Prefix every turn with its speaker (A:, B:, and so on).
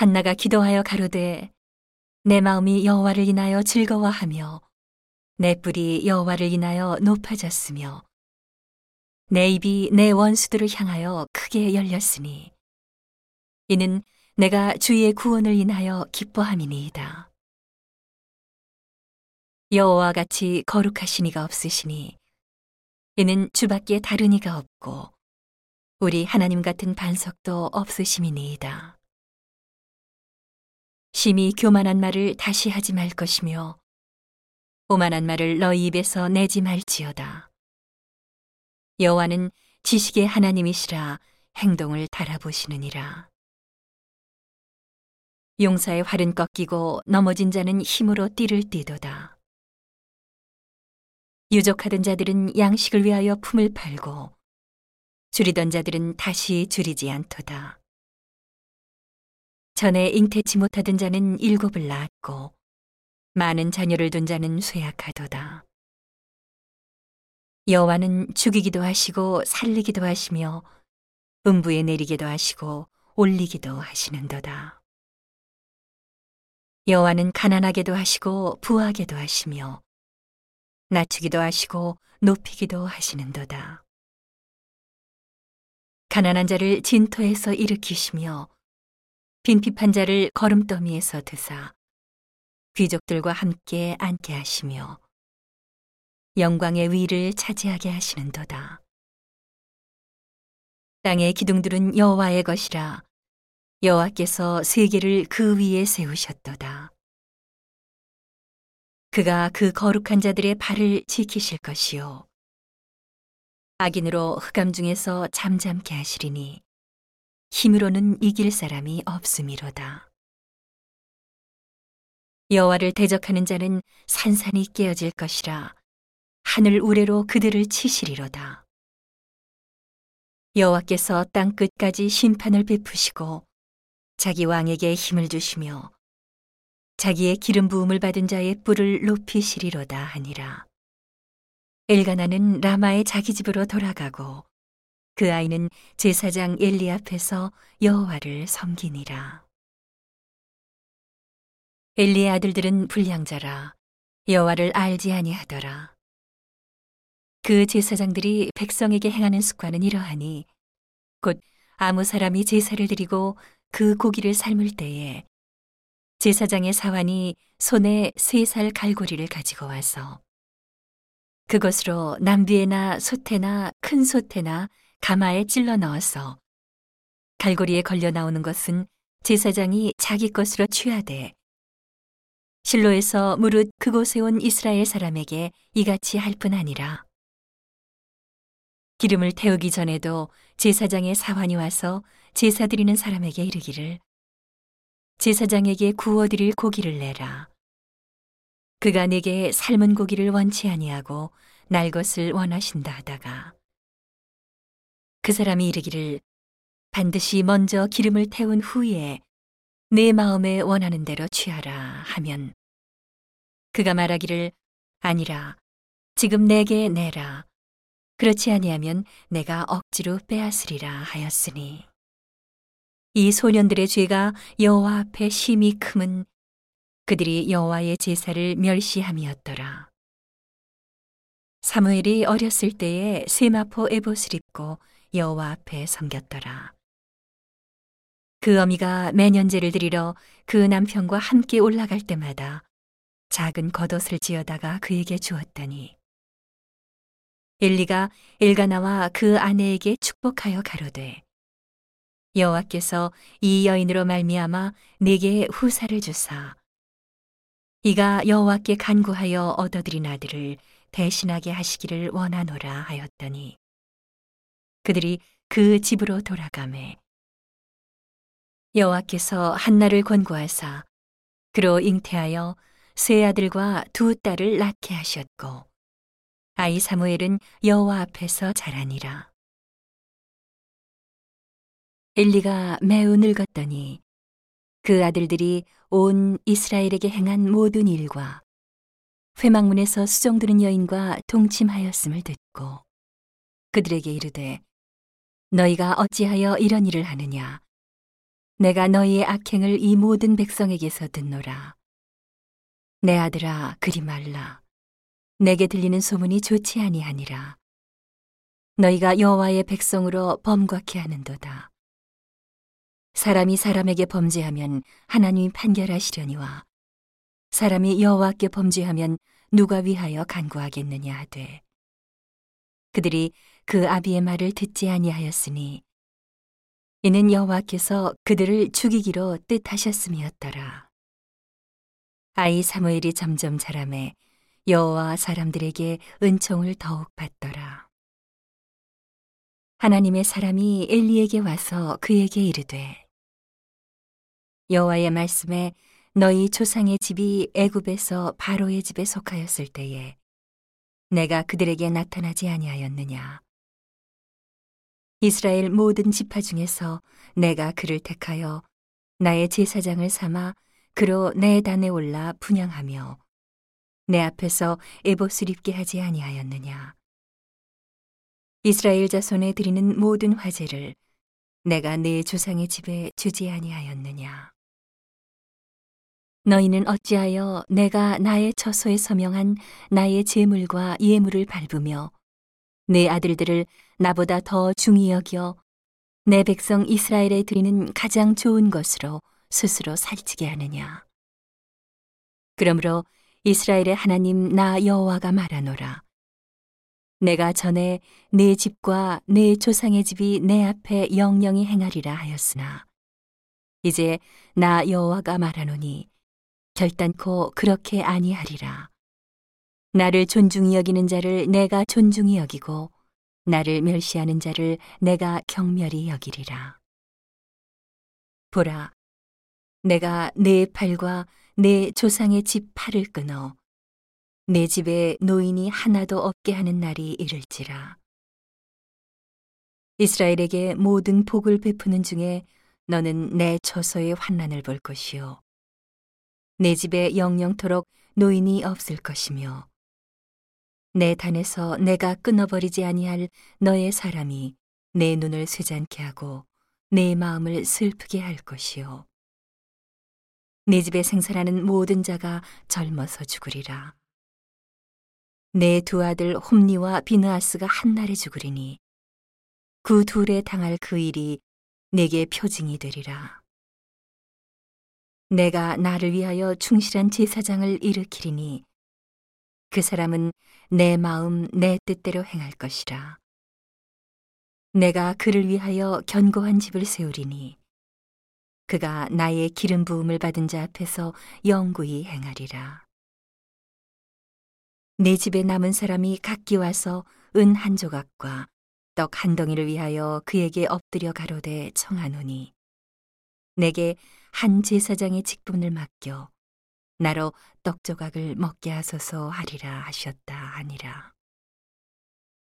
A: 한나가 기도하여 가로되 내 마음이 여호와를 인하여 즐거워하며 내 뿔이 여호와를 인하여 높아졌으며 내 입이 내 원수들을 향하여 크게 열렸으니 이는 내가 주의 구원을 인하여 기뻐함이니이다. 여호와 같이 거룩하신 이가 없으시니 이는 주밖에 다른 이가 없고 우리 하나님 같은 반석도 없으심이니이다. 심히 교만한 말을 다시 하지 말 것이며 오만한 말을 너희 입에서 내지 말지어다. 여호와는 지식의 하나님이시라 행동을 달아보시느니라. 용사의 활은 꺾이고 넘어진 자는 힘으로 띠를 띠도다. 유족하던 자들은 양식을 위하여 품을 팔고 줄이던 자들은 다시 줄이지 않도다. 전에 잉태치 못하던 자는 일곱을 낳았고 많은 자녀를 둔 자는 쇠약하도다. 여호와는 죽이기도 하시고 살리기도 하시며 음부에 내리기도 하시고 올리기도 하시는도다. 여호와는 가난하게도 하시고 부하게도 하시며 낮추기도 하시고 높이기도 하시는도다. 가난한 자를 진토에서 일으키시며 빈핍한 자를 걸음더미에서 드사 귀족들과 함께 앉게 하시며 영광의 위를 차지하게 하시는도다. 땅의 기둥들은 여호와의 것이라 여호와께서 세계를 그 위에 세우셨도다. 그가 그 거룩한 자들의 발을 지키실 것이요 악인으로 흑암 중에서 잠잠케 하시리니 힘으로는 이길 사람이 없음이로다. 여호와를 대적하는 자는 산산이 깨어질 것이라 하늘 우레로 그들을 치시리로다. 여호와께서 땅 끝까지 심판을 베푸시고 자기 왕에게 힘을 주시며 자기의 기름 부음을 받은 자의 뿔을 높이시리로다 하니라. 엘가나는 라마의 자기 집으로 돌아가고 그 아이는 제사장 엘리 앞에서 여호와를 섬기니라. 엘리의 아들들은 불량자라 여호와를 알지 아니하더라. 그 제사장들이 백성에게 행하는 습관은 이러하니 곧 아무 사람이 제사를 드리고 그 고기를 삶을 때에 제사장의 사환이 손에 세 살 갈고리를 가지고 와서 그것으로 남비에나 솥에나 큰 솥에나 가마에 찔러 넣어서 갈고리에 걸려 나오는 것은 제사장이 자기 것으로 취하되 실로에서 무릇 그곳에 온 이스라엘 사람에게 이같이 할 뿐 아니라 기름을 태우기 전에도 제사장의 사환이 와서 제사 드리는 사람에게 이르기를 제사장에게 구워 드릴 고기를 내라. 그가 내게 삶은 고기를 원치 아니하고 날 것을 원하신다 하다가 그 사람이 이르기를 반드시 먼저 기름을 태운 후에 내 마음에 원하는 대로 취하라 하면 그가 말하기를 아니라 지금 내게 내라 그렇지 아니하면 내가 억지로 빼앗으리라 하였으니 이 소년들의 죄가 여호와 앞에 심히 크은 그들이 여호와의 제사를 멸시함이었더라. 사무엘이 어렸을 때에 세마포 에봇을 입고 여호와 앞에 섬겼더라. 그 어미가 매년제를 드리러 그 남편과 함께 올라갈 때마다 작은 겉옷을 지어다가 그에게 주었더니 엘리가 엘가나와 그 아내에게 축복하여 가로되 여호와께서 이 여인으로 말미암아 내게 후사를 주사 이가 여호와께 간구하여 얻어들인 아들을 대신하게 하시기를 원하노라 하였더니 그들이 그 집으로 돌아가매 여호와께서 한나를 권고하사 그로 잉태하여 세 아들과 두 딸을 낳게 하셨고 아이 사무엘은 여호와 앞에서 자라니라. 엘리가 매우 늙었더니 그 아들들이 온 이스라엘에게 행한 모든 일과 회막문에서 수종드는 여인과 동침하였음을 듣고 그들에게 이르되 너희가 어찌하여 이런 일을 하느냐 내가 너희의 악행을 이 모든 백성에게서 듣노라. 내 아들아 그리 말라. 내게 들리는 소문이 좋지 아니하니라. 너희가 여호와의 백성으로 범곽케 하는도다. 사람이 사람에게 범죄하면 하나님이 판결하시려니와 사람이 여호와께 범죄하면 누가 위하여 간구하겠느냐 하되 그들이 그 아비의 말을 듣지 아니하였으니 이는 여호와께서 그들을 죽이기로 뜻하셨음이었더라. 아이 사무엘이 점점 자라매 여호와 사람들에게 은총을 더욱 받더라. 하나님의 사람이 엘리에게 와서 그에게 이르되 여호와의 말씀에 너희 조상의 집이 애굽에서 바로의 집에 속하였을 때에 내가 그들에게 나타나지 아니하였느냐 이스라엘 모든 지파 중에서 내가 그를 택하여 나의 제사장을 삼아 그로 내 단에 올라 분양하며 내 앞에서 에봇을 입게 하지 아니하였느냐 이스라엘 자손에 드리는 모든 화제를 내가 내 조상의 집에 주지 아니하였느냐. 너희는 어찌하여 내가 나의 처소에 서명한 나의 재물과 예물을 밟으며 내 아들들을 나보다 더 중히 여겨 내 백성 이스라엘에 드리는 가장 좋은 것으로 스스로 살찌게 하느냐. 그러므로 이스라엘의 하나님 나 여호와가 말하노라. 내가 전에 내 집과 내 조상의 집이 내 앞에 영영히 행하리라 하였으나 이제 나 여호와가 말하노니 결단코 그렇게 아니하리라 나를 존중히 여기는 자를 내가 존중히 여기고 나를 멸시하는 자를 내가 경멸히 여기리라 보라 내가 내 팔과 내 조상의 집 팔을 끊어 내 집에 노인이 하나도 없게 하는 날이 이를지라. 이스라엘에게 모든 복을 베푸는 중에 너는 내 처소의 환난을 볼 것이요. 내 집에 영영토록 노인이 없을 것이며 내 단에서 내가 끊어버리지 아니할 너의 사람이 내 눈을 쇠잔케 하고 내 마음을 슬프게 할 것이요. 내 집에 생산하는 모든 자가 젊어서 죽으리라. 내 두 아들 홈니와 비느아스가 한날에 죽으리니 그 둘에 당할 그 일이 내게 표징이 되리라. 내가 나를 위하여 충실한 제사장을 일으키리니 그 사람은 내 마음 내 뜻대로 행할 것이라. 내가 그를 위하여 견고한 집을 세우리니 그가 나의 기름 부음을 받은 자 앞에서 영구히 행하리라. 내 집에 남은 사람이 각기 와서 은 한 조각과 떡 한 덩이를 위하여 그에게 엎드려 가로되 청하노니 내게 한 제사장의 직분을 맡겨 나로 떡 조각을 먹게 하소서 하리라 하셨다 하니라.